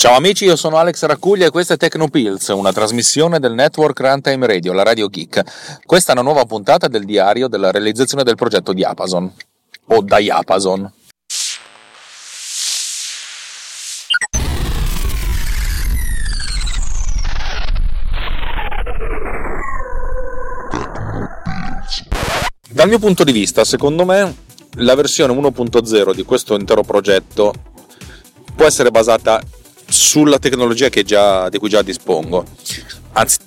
Ciao amici, io sono Alex Raccuglia e questa è Tecnopills, una trasmissione del network Runtime Radio, la Radio Geek. Questa è una nuova puntata del diario della realizzazione del progetto Diapason, o Diapason. Dal mio punto di vista, secondo me, la versione 1.0 di questo intero progetto può essere basata sulla tecnologia già, di cui già dispongo. Anzi,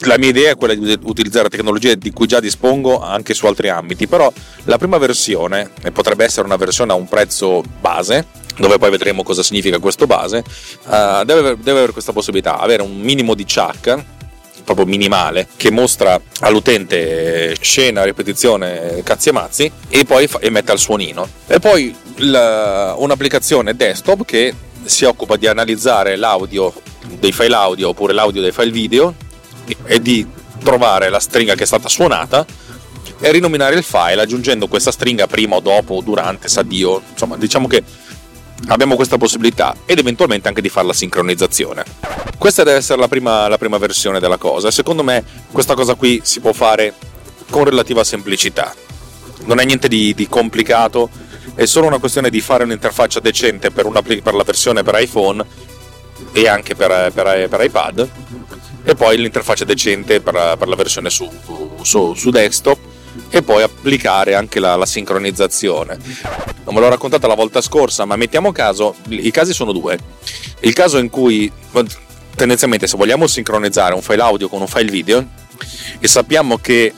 la mia idea è quella di utilizzare tecnologie di cui già dispongo anche su altri ambiti, però la prima versione, e potrebbe essere una versione a un prezzo base, dove poi vedremo cosa significa questo base, uh, deve, deve avere questa possibilità, avere un minimo di chuck proprio minimale che mostra all'utente scena, ripetizione, cazzi e mazzi e poi fa, emette il suonino. E poi la, un'applicazione desktop che si occupa di analizzare l'audio dei file audio oppure l'audio dei file video e di trovare la stringa che è stata suonata e rinominare il file aggiungendo questa stringa prima o dopo o durante, sa Dio, insomma diciamo che abbiamo questa possibilità ed eventualmente anche di fare la sincronizzazione. Questa deve essere la prima, la prima versione della cosa. Secondo me questa cosa qui si può fare con relativa semplicità. Non è niente di, di complicato, è solo una questione di fare un'interfaccia decente per, una, per la versione per iPhone e anche per, per, per iPad e poi l'interfaccia decente per, la versione su, su, su desktop e poi applicare anche la, la, sincronizzazione. Non ve l'ho raccontata la volta scorsa, ma mettiamo caso, i casi sono due. Il caso in cui tendenzialmente se vogliamo sincronizzare un file audio con un file video e sappiamo che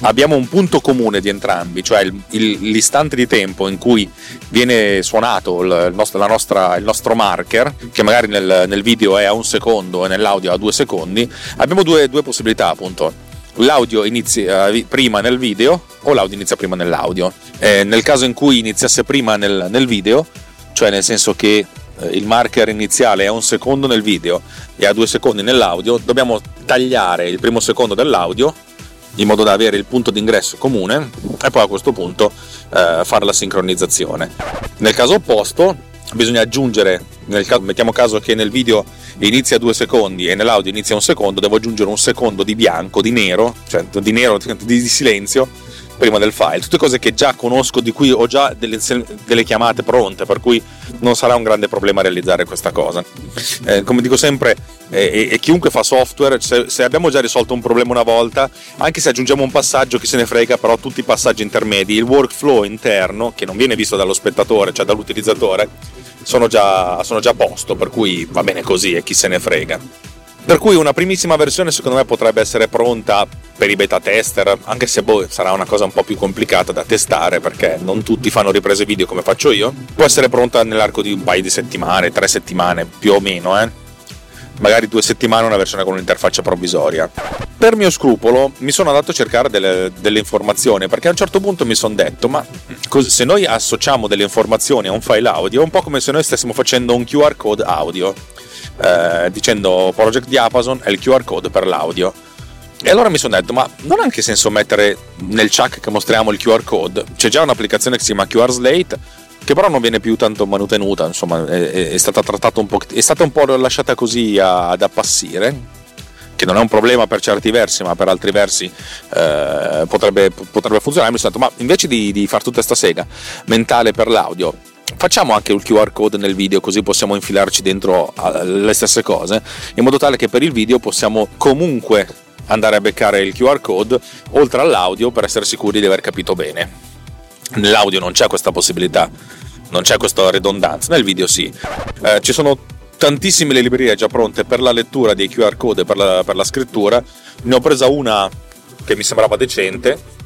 abbiamo un punto comune di entrambi, cioè il, il, l'istante di tempo in cui viene suonato il nostro, nostra, il nostro marker, che magari nel, nel, video è a un secondo e nell'audio a due secondi, abbiamo due, due possibilità appunto l'audio inizia prima nel video o l'audio inizia prima nell'audio. Eh, nel caso in cui iniziasse prima nel, nel video, cioè nel senso che eh, il marker iniziale è a un secondo nel video e a due secondi nell'audio, dobbiamo tagliare il primo secondo dell'audio in modo da avere il punto d'ingresso comune e poi a questo punto eh, fare la sincronizzazione. Nel caso opposto bisogna aggiungere, caso, mettiamo caso che nel video inizia due secondi e nell'audio inizia un secondo, devo aggiungere un secondo di bianco, di nero, cioè di nero, di silenzio prima del file. Tutte cose che già conosco, di cui ho già delle, delle chiamate pronte, per cui non sarà un grande problema realizzare questa cosa. Eh, come dico sempre, eh, e chiunque fa software, se, se, abbiamo già risolto un problema una volta, anche se aggiungiamo un passaggio, chi se ne frega, però tutti i passaggi intermedi, il workflow interno, che non viene visto dallo spettatore, cioè dall'utilizzatore, sono già, sono già a posto, per cui va bene così e chi se ne frega. Per cui una primissima versione secondo me potrebbe essere pronta per i beta tester, anche se boh, sarà una cosa un po' più complicata da testare perché non tutti fanno riprese video come faccio io. Può essere pronta nell'arco di un paio di settimane, tre settimane più o meno, eh. Magari due settimane una versione con un'interfaccia provvisoria. Per mio scrupolo mi sono andato a cercare delle, delle informazioni perché a un certo punto mi sono detto ma se noi associamo delle informazioni a un file audio è un po' come se noi stessimo facendo un QR code audio eh, dicendo Project Diapason è il QR code per l'audio. E allora mi sono detto, ma non ha anche senso mettere nel chuck che mostriamo il QR code? C'è già un'applicazione che si chiama QR Slate, che però non viene più tanto manutenuta, insomma, è, è stata trattata un po', è stata un po' lasciata così ad appassire che non è un problema per certi versi, ma per altri versi eh, potrebbe, potrebbe, funzionare. Mi sono detto, ma invece di, di fare tutta questa sega mentale per l'audio, facciamo anche il QR code nel video così possiamo infilarci dentro le stesse cose in modo tale che per il video possiamo comunque andare a beccare il QR code oltre all'audio per essere sicuri di aver capito bene nell'audio non c'è questa possibilità non c'è questa ridondanza nel video sì. Eh, ci sono tantissime librerie già pronte per la lettura dei QR code per la, per la scrittura. Ne ho presa una che mi sembrava decente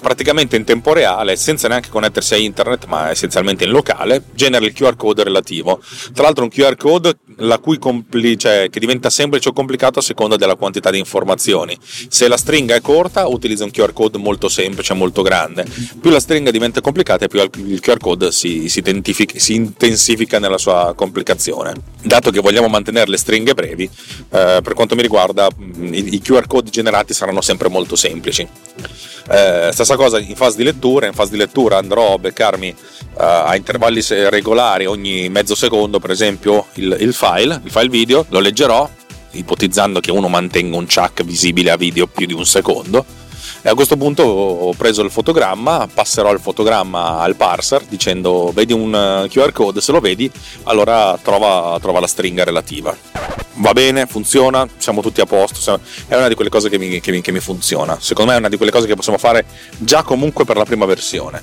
praticamente in tempo reale, senza neanche connettersi a internet, ma essenzialmente in locale, genera il QR code relativo. Tra l'altro un QR code compli- cioè, che diventa semplice o complicato a seconda della quantità di informazioni. Se la stringa è corta, utilizza un QR code molto semplice, molto grande. Più la stringa diventa complicata, più il QR code si, si, si intensifica nella sua complicazione. Dato che vogliamo mantenere le stringhe brevi, eh, per quanto mi riguarda, i, i QR code generati saranno sempre molto semplici. Eh, stessa cosa in fase di lettura, in fase di lettura andrò a beccarmi eh, a intervalli regolari ogni mezzo secondo, per esempio, il, il file, il file video, lo leggerò, ipotizzando che uno mantenga un chuck visibile a video più di un secondo. E a questo punto ho preso il fotogramma, passerò il fotogramma al parser dicendo vedi un eh, QR code, se lo vedi allora trova, trova la stringa relativa va bene, funziona, siamo tutti a posto, è una di quelle cose che mi, che, mi, che mi, funziona. Secondo me è una di quelle cose che possiamo fare già comunque per la prima versione.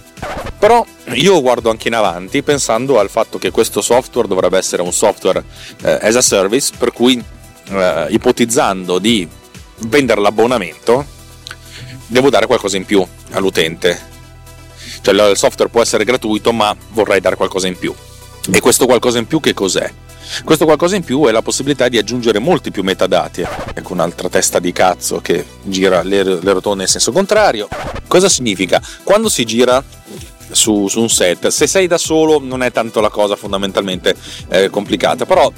Però io guardo anche in avanti pensando al fatto che questo software dovrebbe essere un software eh, as a service, per cui eh, ipotizzando di vendere l'abbonamento, devo dare qualcosa in più all'utente. Cioè il software può essere gratuito, ma vorrei dare qualcosa in più. E questo qualcosa in più che cos'è? Questo qualcosa in più è la possibilità di aggiungere molti più metadati. Ecco un'altra testa di cazzo che gira le, le rotonde in senso contrario. Cosa significa? Quando si gira su, su, un set, se sei da solo non è tanto la cosa fondamentalmente eh, complicata, però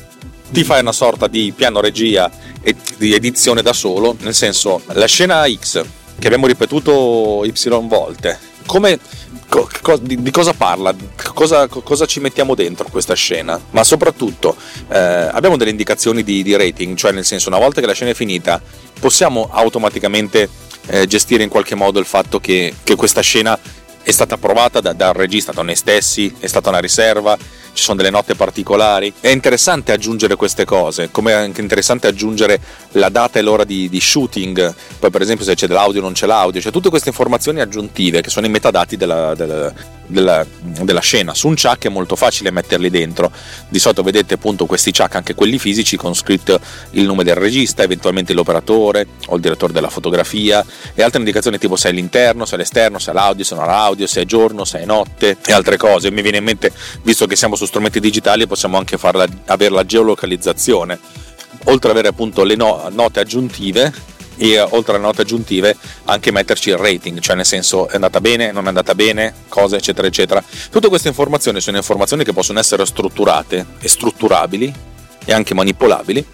ti fai una sorta di piano regia e di edizione da solo, nel senso la scena X che abbiamo ripetuto Y volte, come co- co- di, di, cosa parla, cosa, cosa, ci mettiamo dentro questa scena, ma soprattutto eh, abbiamo delle indicazioni di, di, rating, cioè nel senso una volta che la scena è finita possiamo automaticamente eh, gestire in qualche modo il fatto che, che questa scena è stata provata da, dal regista, da noi stessi, è stata una riserva, ci sono delle note particolari. È interessante aggiungere queste cose, come è anche interessante aggiungere la data e l'ora di, di shooting, poi per esempio se c'è dell'audio o non c'è l'audio, cioè tutte queste informazioni aggiuntive che sono i metadati della, della, della, della scena. Su un chuck è molto facile metterli dentro, di solito vedete appunto questi chuck, anche quelli fisici, con scritto il nome del regista, eventualmente l'operatore o il direttore della fotografia e altre indicazioni tipo se è l'interno, se è l'esterno, se è l'audio, se non è l'audio, se è giorno, se è notte e altre cose. Mi viene in mente, visto che siamo su strumenti digitali possiamo anche farla, avere la geolocalizzazione, oltre ad avere appunto le no, note aggiuntive e oltre alle note aggiuntive anche metterci il rating, cioè nel senso è andata bene, non è andata bene, cose eccetera eccetera. Tutte queste informazioni sono informazioni che possono essere strutturate e strutturabili e anche manipolabili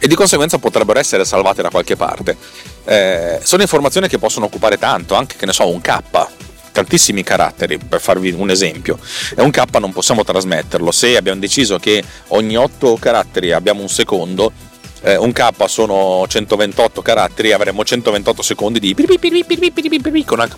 e di conseguenza potrebbero essere salvate da qualche parte. Eh, sono informazioni che possono occupare tanto, anche che ne so, un K tantissimi caratteri, per farvi un esempio, e un K non possiamo trasmetterlo. Se abbiamo deciso che ogni 8 caratteri abbiamo un secondo, eh, un K sono 128 caratteri, avremo 128 secondi di con una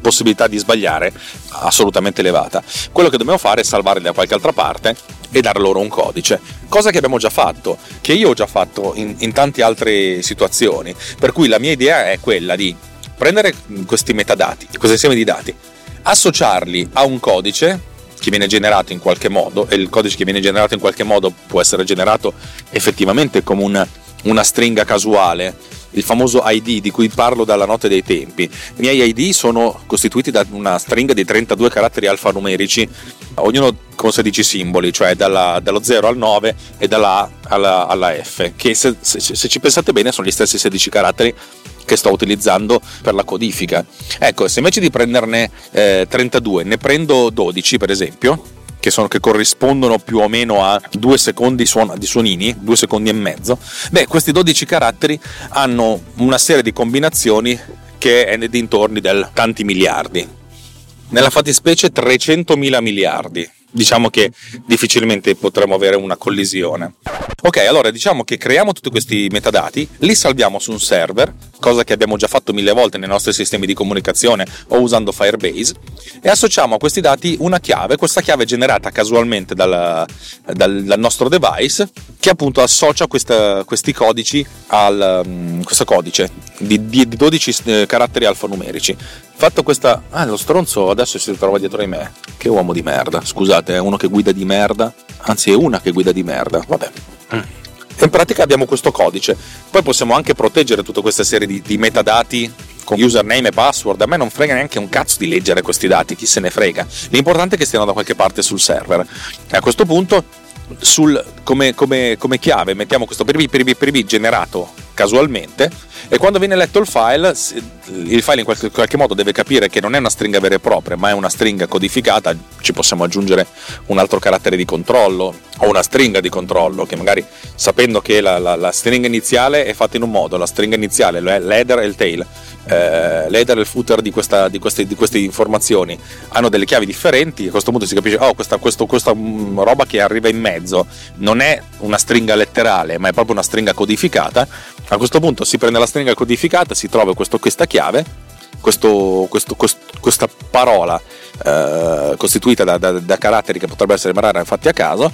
possibilità di sbagliare assolutamente elevata. Quello che dobbiamo fare è salvarli da qualche altra parte e dar loro un codice, cosa che abbiamo già fatto, che io ho già fatto in, in tante altre situazioni, per cui la mia idea è quella di prendere questi metadati, questo insieme di dati, associarli a un codice che viene generato in qualche modo e il codice che viene generato in qualche modo può essere generato effettivamente come una, una stringa casuale il famoso ID di cui parlo dalla notte dei tempi. I miei ID sono costituiti da una stringa di 32 caratteri alfanumerici, ognuno con 16 simboli, cioè dalla, dallo 0 al 9 e dalla A alla, alla F, che se, se, se ci pensate bene sono gli stessi 16 caratteri che sto utilizzando per la codifica. Ecco, se invece di prenderne eh, 32 ne prendo 12 per esempio, che, sono, che, corrispondono più o meno a due secondi suon- di suonini, due secondi e mezzo, beh, questi 12 caratteri hanno una serie di combinazioni che è nei dintorni del tanti miliardi. Nella fattispecie 300.000 miliardi diciamo che difficilmente potremo avere una collisione. Ok, allora diciamo che creiamo tutti questi metadati, li salviamo su un server, cosa che abbiamo già fatto mille volte nei nostri sistemi di comunicazione o usando Firebase, e associamo a questi dati una chiave, questa chiave generata casualmente dal, dal, dal nostro device, che appunto associa questa, questi codici al um, questo codice di, di 12 eh, caratteri alfanumerici. Fatto questa... Ah, lo stronzo adesso si ritrova dietro di me. Che uomo di merda. Scusate, è uno che guida di merda. Anzi, è una che guida di merda. Vabbè. Mm. In pratica abbiamo questo codice. Poi possiamo anche proteggere tutta questa serie di, di metadati con username e password, a me non frega neanche un cazzo di leggere questi dati, chi se ne frega. L'importante è che stiano da qualche parte sul server. E a questo punto, sul, come, come, come, chiave, mettiamo questo per b generato casualmente e quando viene letto il file, il file in qualche, qualche, modo deve capire che non è una stringa vera e propria, ma è una stringa codificata, ci possiamo aggiungere un altro carattere di controllo o una stringa di controllo che magari sapendo che la, la, la stringa iniziale è fatta in un modo, la stringa iniziale, l'header e il tail, eh, l'header e il footer di, questa, di, queste, di, queste, informazioni hanno delle chiavi differenti, a questo punto si capisce, oh questa, questo, questa mm, roba che arriva in mezzo non è una stringa letterale, ma è proprio una stringa codificata, a questo punto si prende la stringa codificata, si trova questo, questa chiave, questo, questo, questa parola eh, costituita da, da, da, caratteri che potrebbero essere magari fatti a caso,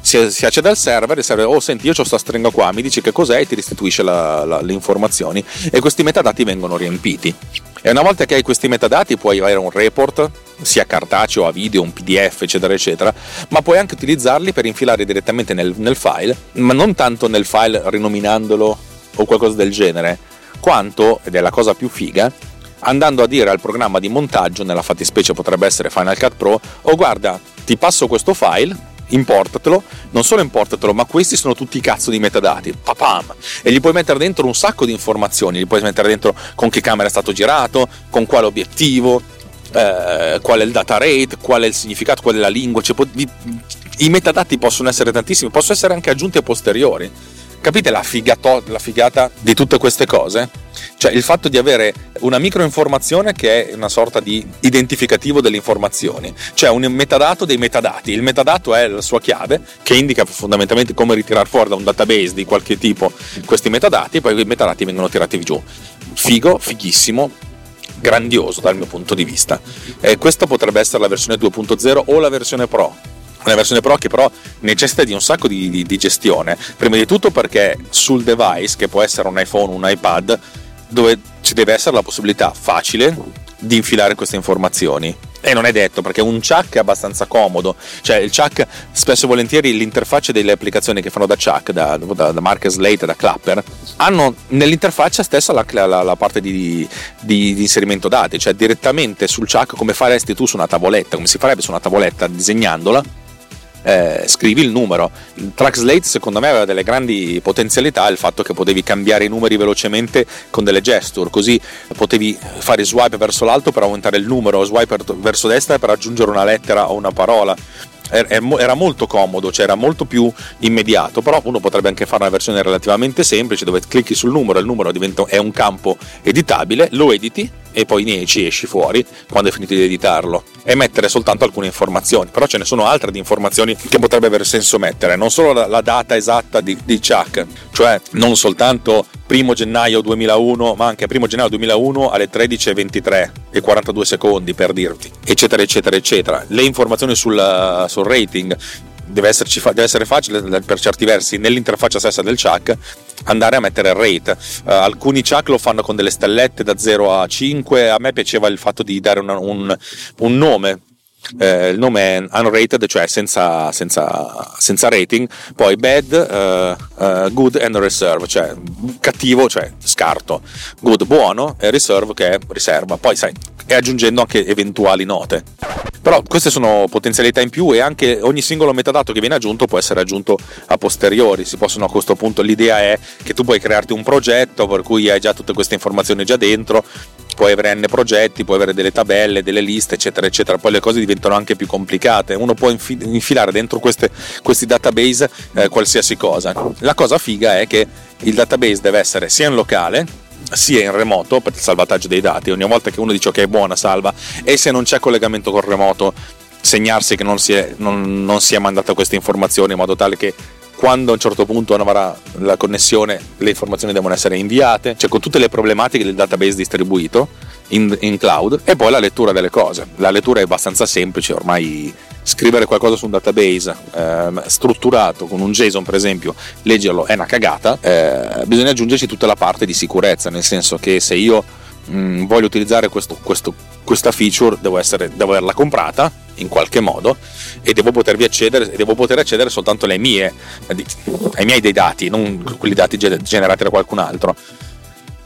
si, si, accede al server e il server, oh senti io ho questa stringa qua, mi dici che cos'è e ti restituisce la, la, le informazioni e questi metadati vengono riempiti. E una volta che hai questi metadati puoi avere un report, sia cartaceo, a video, un PDF, eccetera, eccetera, ma puoi anche utilizzarli per infilare direttamente nel, nel file, ma non tanto nel file rinominandolo o qualcosa del genere, quanto, ed è la cosa più figa, andando a dire al programma di montaggio, nella fattispecie potrebbe essere Final Cut Pro, oh guarda, ti passo questo file, importatelo, non solo importatelo, ma questi sono tutti i cazzo di metadati, papam, e gli puoi mettere dentro un sacco di informazioni, gli puoi mettere dentro con che camera è stato girato, con quale obiettivo, eh, qual è il data rate, qual è il significato, qual è la lingua, cioè, i metadati possono essere tantissimi, possono essere anche aggiunti a posteriori. Capite la, figato, la figata di tutte queste cose? Cioè il fatto di avere una microinformazione che è una sorta di identificativo delle informazioni, cioè un metadato dei metadati. Il metadato è la sua chiave che indica fondamentalmente come ritirare fuori da un database di qualche tipo questi metadati e poi quei metadati vengono tirati giù. Figo, fighissimo, grandioso dal mio punto di vista. E questa potrebbe essere la versione 2.0 o la versione Pro una versione Pro che però necessita di un sacco di, di, di, gestione. Prima di tutto perché sul device, che può essere un iPhone un iPad, dove ci deve essere la possibilità facile di infilare queste informazioni. E non è detto perché un chuck è abbastanza comodo, cioè il chuck spesso e volentieri l'interfaccia delle applicazioni che fanno da chuck, da, da, da Market Slate, da Clapper, hanno nell'interfaccia stessa la, la, la parte di, di, di, inserimento dati, cioè direttamente sul chuck come faresti tu su una tavoletta, come si farebbe su una tavoletta disegnandola eh, scrivi il numero. Il Trackslate secondo me aveva delle grandi potenzialità, il fatto che potevi cambiare i numeri velocemente con delle gesture, così potevi fare swipe verso l'alto per aumentare il numero, swipe verso destra per aggiungere una lettera o una parola era molto comodo, cioè era molto più immediato, però uno potrebbe anche fare una versione relativamente semplice dove clicchi sul numero, il numero diventa, è un campo editabile, lo editi e poi ne ci esci fuori quando hai finito di editarlo e mettere soltanto alcune informazioni, però ce ne sono altre di informazioni che potrebbe avere senso mettere, non solo la, la data esatta di, di Chuck, cioè non soltanto primo gennaio 2001, ma anche primo gennaio 2001 alle 13.23 e 42 secondi per dirti, eccetera, eccetera, eccetera. Le informazioni sul, sul rating deve, esserci, deve, essere facile per certi versi nell'interfaccia stessa del chuck andare a mettere il rate. Uh, alcuni chuck lo fanno con delle stellette da 0 a 5, a me piaceva il fatto di dare una, un, un nome eh, il nome è unrated, cioè senza, senza, senza rating, poi bad, uh, uh, good and reserve, cioè cattivo, cioè scarto, good buono e reserve che è riserva, poi sai, e aggiungendo anche eventuali note. Però queste sono potenzialità in più e anche ogni singolo metadato che viene aggiunto può essere aggiunto a posteriori. Si possono a questo punto, l'idea è che tu puoi crearti un progetto per cui hai già tutte queste informazioni già dentro puoi avere n progetti, puoi avere delle tabelle, delle liste, eccetera, eccetera. Poi le cose diventano anche più complicate. Uno può infilare dentro queste, questi database eh, qualsiasi cosa. La cosa figa è che il database deve essere sia in locale sia in remoto per il salvataggio dei dati. Ogni volta che uno dice ok, buona, salva, e se non c'è collegamento col remoto, segnarsi che non si è, non, non si è mandata questa informazione in modo tale che quando a un certo punto non avrà la connessione le informazioni devono essere inviate, cioè con tutte le problematiche del database distribuito in, in cloud e poi la lettura delle cose. La lettura è abbastanza semplice, ormai scrivere qualcosa su un database eh, strutturato con un JSON per esempio, leggerlo è una cagata, eh, bisogna aggiungerci tutta la parte di sicurezza, nel senso che se io mh, mm, voglio utilizzare questo, questo, questa feature devo, essere, devo averla comprata in qualche modo e devo potervi accedere devo poter accedere soltanto mie, ai miei dei dati, non quelli dati generati da qualcun altro.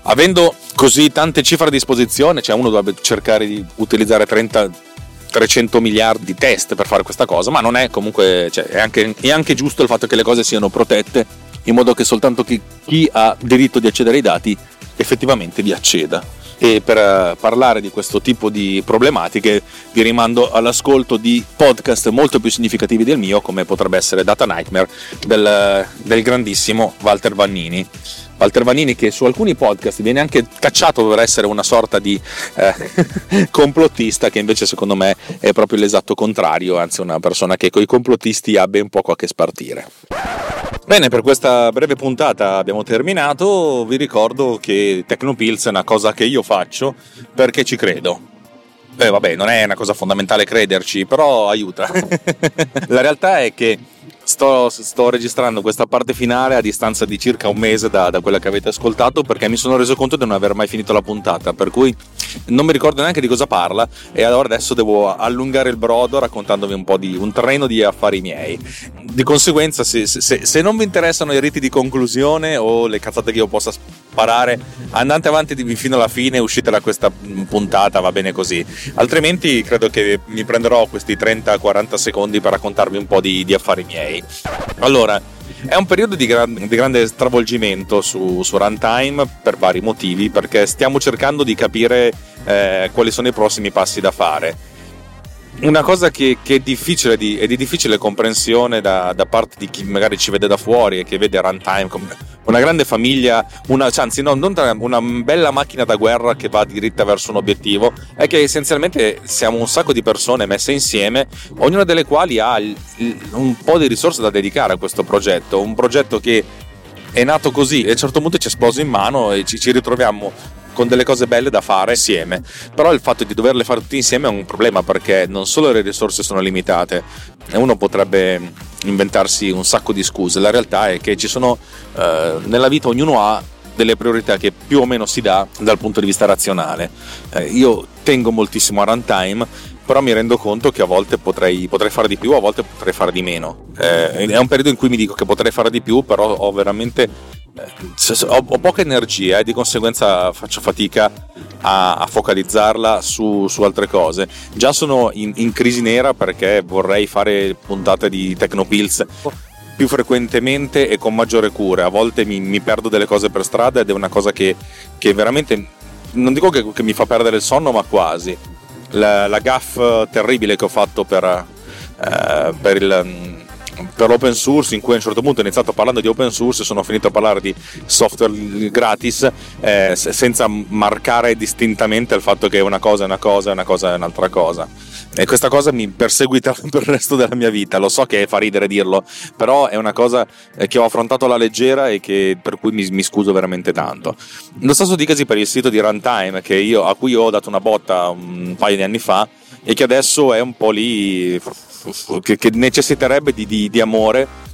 Avendo così tante cifre a disposizione, cioè uno dovrebbe cercare di utilizzare 30 300 miliardi di test per fare questa cosa, ma non è comunque, cioè, è, anche, è anche giusto il fatto che le cose siano protette in modo che soltanto chi, chi ha diritto di accedere ai dati effettivamente vi acceda. E per eh, parlare di questo tipo di problematiche vi rimando all'ascolto di podcast molto più significativi del mio, come potrebbe essere Data Nightmare del, del grandissimo Walter Vannini. Walter Vanini che su alcuni podcast viene anche cacciato per essere una sorta di eh, complottista che invece secondo me è proprio l'esatto contrario, anzi una persona che con i complottisti ha ben poco a che spartire. Bene, per questa breve puntata abbiamo terminato, vi ricordo che Tecnopills è una cosa che io faccio perché ci credo. Eh, vabbè, non è una cosa fondamentale crederci, però aiuta. La realtà è che sto, sto, registrando questa parte finale a distanza di circa un mese da, da, quella che avete ascoltato perché mi sono reso conto di non aver mai finito la puntata, per cui non mi ricordo neanche di cosa parla e allora adesso devo allungare il brodo raccontandovi un po' di un treno di affari miei. Di conseguenza, se, se, se non vi interessano i riti di conclusione o le cazzate che io possa sparare, andate avanti fino alla fine, uscite da questa puntata, va bene così. Altrimenti credo che mi prenderò questi 30-40 secondi per raccontarvi un po' di, di affari miei. Allora, è un periodo di, gran, di grande stravolgimento su, su, Runtime per vari motivi, perché stiamo cercando di capire eh, quali sono i prossimi passi da fare una cosa che, che è difficile di, è di difficile comprensione da, da, parte di chi magari ci vede da fuori e che vede Runtime come una grande famiglia, una, cioè, anzi no, non una bella macchina da guerra che va diritta verso un obiettivo, è che essenzialmente siamo un sacco di persone messe insieme, ognuna delle quali ha il, il, un po' di risorse da dedicare a questo progetto, un progetto che è nato così e a un certo punto ci è esploso in mano e ci, ci ritroviamo con delle cose belle da fare insieme. Però il fatto di doverle fare tutti insieme è un problema perché non solo le risorse sono limitate uno potrebbe inventarsi un sacco di scuse. La realtà è che ci sono eh, nella vita ognuno ha delle priorità che più o meno si dà dal punto di vista razionale. Eh, io tengo moltissimo a runtime, però mi rendo conto che a volte potrei, potrei, fare di più, a volte potrei fare di meno. Eh, è un periodo in cui mi dico che potrei fare di più, però ho veramente ho, ho, poca energia e di conseguenza faccio fatica a, a focalizzarla su, su, altre cose. Già sono in, in, crisi nera perché vorrei fare puntate di Tecnopills più frequentemente e con maggiore cura. A volte mi, mi perdo delle cose per strada ed è una cosa che, che veramente, non dico che, che, mi fa perdere il sonno, ma quasi. La, la gaff terribile che ho fatto per, eh, per il per l'open source in cui a un certo punto ho iniziato parlando di open source e sono finito a parlare di software gratis eh, senza marcare distintamente il fatto che una cosa è una cosa e una cosa è un'altra cosa. E questa cosa mi perseguita per il resto della mia vita lo so che fa ridere dirlo però è una cosa eh, che ho affrontato alla leggera e che, per cui mi, mi scuso veramente tanto. Lo stesso dicasi per il sito di Runtime io, a cui ho dato una botta un paio di anni fa e che adesso è un po' lì che, che necessiterebbe di, di, di, amore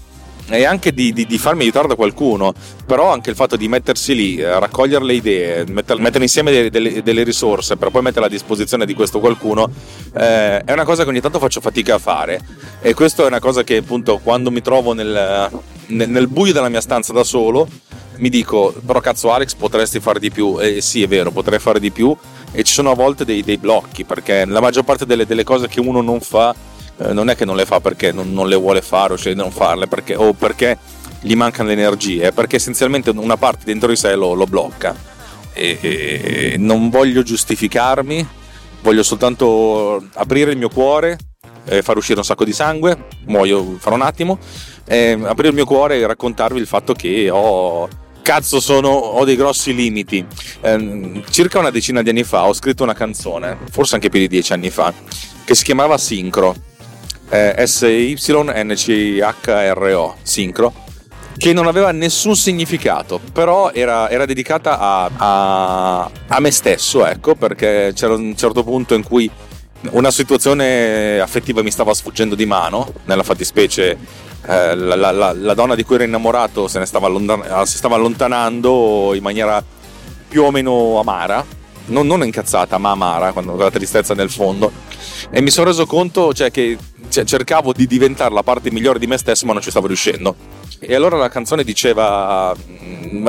e anche di, di, farmi aiutare da qualcuno, però anche il fatto di mettersi lì, eh, raccogliere le idee, metter, mettere insieme delle, delle, delle, risorse per poi metterle a disposizione di questo qualcuno, eh, è una cosa che ogni tanto faccio fatica a fare. E questo è una cosa che appunto quando mi trovo nel, nel, nel buio della mia stanza da solo mi dico, però cazzo Alex potresti fare di più, e sì è vero, potrei fare di più e ci sono a volte dei, dei blocchi perché la maggior parte delle, delle cose che uno non fa eh, non è che non le fa perché non, non le vuole fare o sceglie di non farle perché, o perché gli mancano le energie, perché essenzialmente una parte dentro di sé lo, lo blocca. E, e non voglio giustificarmi, voglio soltanto aprire il mio cuore, eh, far uscire un sacco di sangue, muoio fra un attimo, eh, aprire il mio cuore e raccontarvi il fatto che ho cazzo sono, ho dei grossi limiti. Eh, circa una decina di anni fa ho scritto una canzone, forse anche più di dieci anni fa, che si chiamava Sincro eh, S-Y-N-C-H-R-O, Sincro, che non aveva nessun significato, però era, era dedicata a, a, a, me stesso, ecco, perché c'era un certo punto in cui una situazione affettiva mi stava sfuggendo di mano, nella fattispecie eh, la, la, la, donna di cui ero innamorato stava, allontan- si stava allontanando in maniera più o meno amara, non, non incazzata ma amara, con la tristezza nel fondo, e mi sono reso conto cioè, che cioè, cercavo di diventare la parte migliore di me stesso, ma non ci stavo riuscendo. E allora la canzone diceva: mm,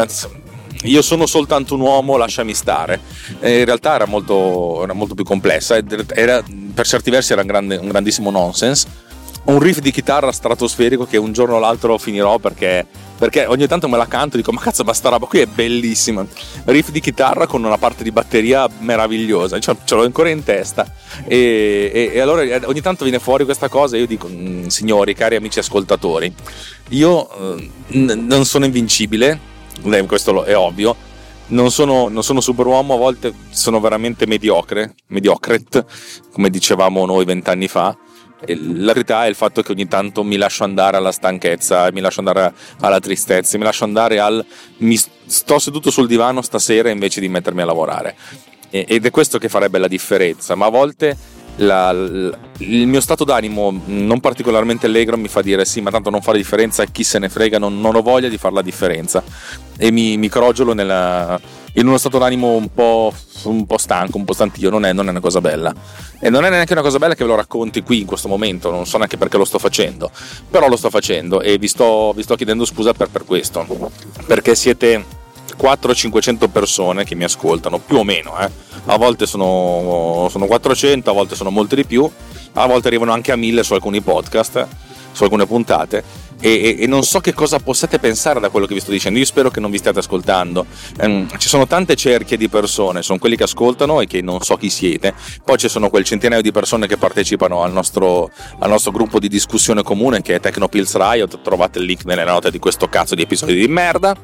io sono soltanto un uomo, lasciami stare. E in realtà era molto, era molto più complessa, era, per certi versi era un, grande, un grandissimo nonsense. Un riff di chitarra stratosferico che un giorno o l'altro finirò perché, perché ogni tanto me la canto e dico ma cazzo ma sta roba qui è bellissima. Riff di chitarra con una parte di batteria meravigliosa, cioè, ce l'ho ancora in testa. E, e, e allora eh, ogni tanto viene fuori questa cosa e io dico mm, signori, cari amici ascoltatori, io eh, non sono invincibile questo è ovvio. Non sono, non sono superuomo, a volte sono veramente mediocre, mediocret, come dicevamo noi vent'anni fa. La verità è il fatto che ogni tanto mi lascio andare alla stanchezza, mi lascio andare alla tristezza, mi lascio andare al mi sto seduto sul divano stasera invece di mettermi a lavorare. Ed è questo che farebbe la differenza, ma a volte la, la, il mio stato d'animo non particolarmente allegro mi fa dire sì ma tanto non fa la differenza chi se ne frega non, non ho voglia di fare la differenza. E mi, mi crogiolo nella, in uno stato d'animo un po', un po', stanco, un po' stantio, non è, non è, una cosa bella. E non è neanche una cosa bella che ve lo racconti qui in questo momento, non so neanche perché lo sto facendo, però lo sto facendo e vi sto, vi sto chiedendo scusa per, per questo, perché siete 400-500 persone che mi ascoltano, più o meno, eh. a volte sono, sono 400, a volte sono molte di più, a volte arrivano anche a 1000 su alcuni podcast, su alcune puntate e, e, e, non so che cosa possiate pensare da quello che vi sto dicendo. Io spero che non vi stiate ascoltando. Um, ci sono tante cerchie di persone, sono quelli che ascoltano e che non so chi siete. Poi ci sono quel centinaio di persone che partecipano al nostro, al nostro gruppo di discussione comune che è Tecnopills Riot. Trovate il link nelle note di questo cazzo di episodi di merda.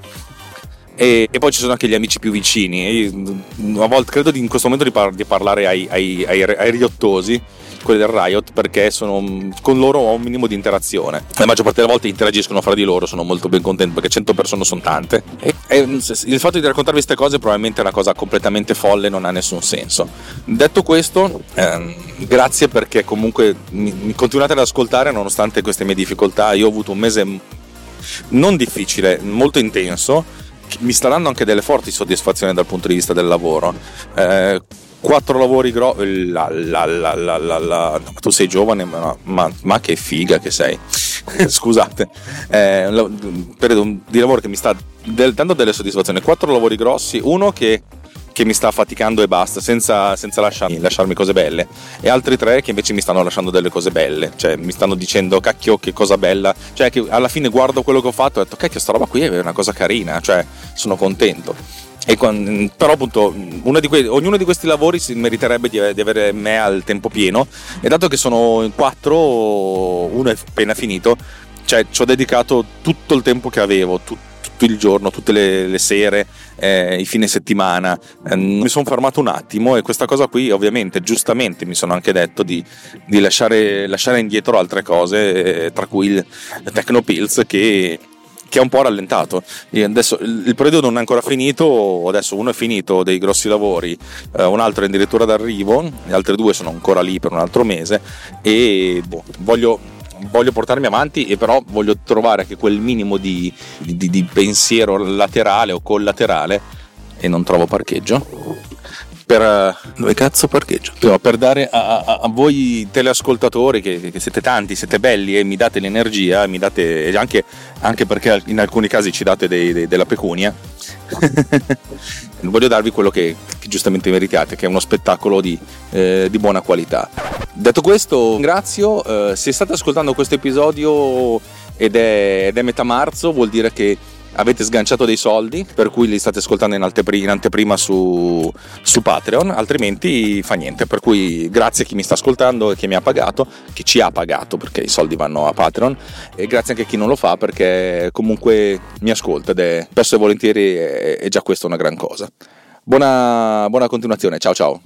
E, e, poi ci sono anche gli amici più vicini. Io, a volte credo di, in questo momento di, par- di parlare ai, ai, ai, ai riottosi quelli del Riot perché sono, con loro ho un minimo di interazione. La maggior parte delle volte interagiscono fra di loro, sono molto ben contento perché 100 persone sono tante. E, e il fatto di raccontarvi queste cose probabilmente è una cosa completamente folle, non ha nessun senso. Detto questo, ehm, grazie perché comunque mi, mi continuate ad ascoltare nonostante queste mie difficoltà. Io ho avuto un mese non difficile, molto intenso mi sta dando anche delle forti soddisfazioni dal punto di vista del lavoro. Eh, quattro lavori grossi. La, la, la, tu sei giovane, ma, ma, ma, che figa che sei. Scusate, eh, un periodo di lavoro che mi sta del, dando delle soddisfazioni. Quattro lavori grossi, uno che che mi sta affaticando e basta, senza, senza lasciarmi, lasciarmi, cose belle, e altri tre che invece mi stanno lasciando delle cose belle, cioè mi stanno dicendo cacchio che cosa bella, cioè che alla fine guardo quello che ho fatto e ho detto cacchio sta roba qui è una cosa carina, cioè sono contento. Quando, però appunto di que- ognuno di questi lavori si meriterebbe di, di, avere me al tempo pieno. E dato che sono in quattro uno è appena finito cioè ci ho dedicato tutto il tempo che avevo tutto tutto il giorno, tutte le, le sere, eh, i fine settimana. Eh, mi sono fermato un attimo e questa cosa qui ovviamente, giustamente, mi sono anche detto di, di lasciare, lasciare, indietro altre cose, eh, tra cui il Tecnopills che che è un po' rallentato. Adesso il periodo non è ancora finito, adesso uno è finito dei grossi lavori, eh, un altro è addirittura d'arrivo, gli altri due sono ancora lì per un altro mese e boh, voglio voglio portarmi avanti e però voglio trovare anche quel minimo di, di, di pensiero laterale o collaterale e non trovo parcheggio per eh, dove cazzo parcheggio no, per dare a, a, a, voi teleascoltatori che, che, siete tanti siete belli e mi date l'energia mi date anche, anche perché in alcuni casi ci date dei, dei, della pecunia voglio darvi quello che, che, giustamente meritate, che è uno spettacolo di, eh, di buona qualità. Detto questo, ringrazio. Eh, se state ascoltando questo episodio ed è, ed è metà marzo, vuol dire che avete sganciato dei soldi, per cui li state ascoltando in, antepri- in anteprima su, su, Patreon, altrimenti fa niente. Per cui grazie a chi mi sta ascoltando e che mi ha pagato, che ci ha pagato perché i soldi vanno a Patreon, e grazie anche a chi non lo fa perché comunque mi ascolta ed è spesso e volentieri è, è già questa una gran cosa. Buona, buona continuazione, ciao ciao.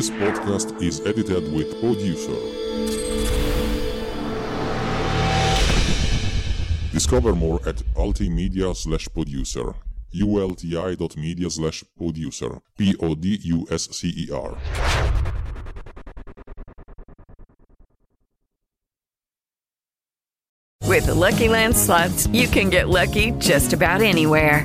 This podcast is edited with producer. Discover more at ultimedia slash producer. ulti.media slash producer. P-O-D-U-S-C-E-R. With the Lucky Land slots, you can get lucky just about anywhere.